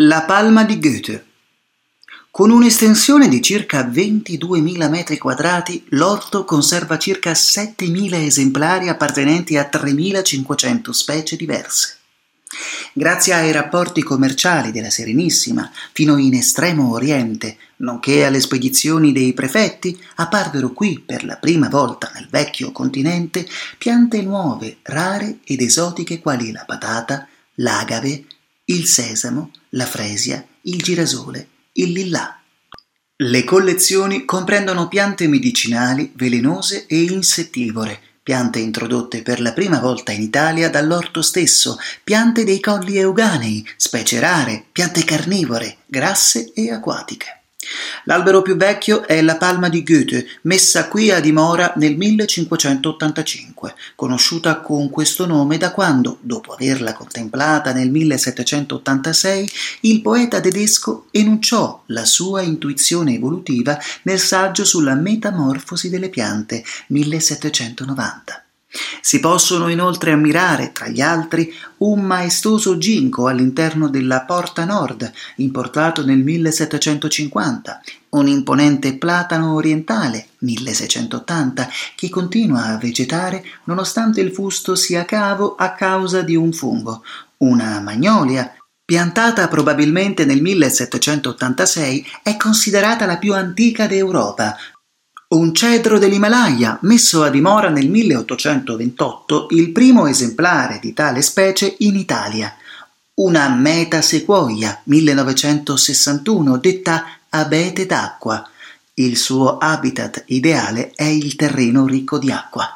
La palma di Goethe. Con un'estensione di circa 22.000 metri quadrati, l'orto conserva circa 7.000 esemplari appartenenti a 3.500 specie diverse. Grazie ai rapporti commerciali della Serenissima fino in estremo oriente, nonché alle spedizioni dei prefetti, apparvero qui per la prima volta nel vecchio continente piante nuove, rare ed esotiche quali la patata, l'agave, il sesamo, la fresia, il girasole, il lillà. Le collezioni comprendono piante medicinali, velenose e insettivore, piante introdotte per la prima volta in Italia dall'orto stesso, piante dei colli euganei, specie rare, piante carnivore, grasse e acquatiche. L'albero più vecchio è la palma di Goethe, messa qui a dimora nel 1585, conosciuta con questo nome da quando, dopo averla contemplata nel 1786, il poeta tedesco enunciò la sua intuizione evolutiva nel saggio sulla metamorfosi delle piante 1790. Si possono inoltre ammirare, tra gli altri, un maestoso ginkgo all'interno della Porta Nord, importato nel 1750, un imponente platano orientale, 1680, che continua a vegetare nonostante il fusto sia cavo a causa di un fungo, una magnolia, piantata probabilmente nel 1786, è considerata la più antica d'Europa, un cedro dell'Himalaya, messo a dimora nel 1828, il primo esemplare di tale specie in Italia. Una meta sequoia, 1961, detta abete d'acqua. Il suo habitat ideale è il terreno ricco di acqua.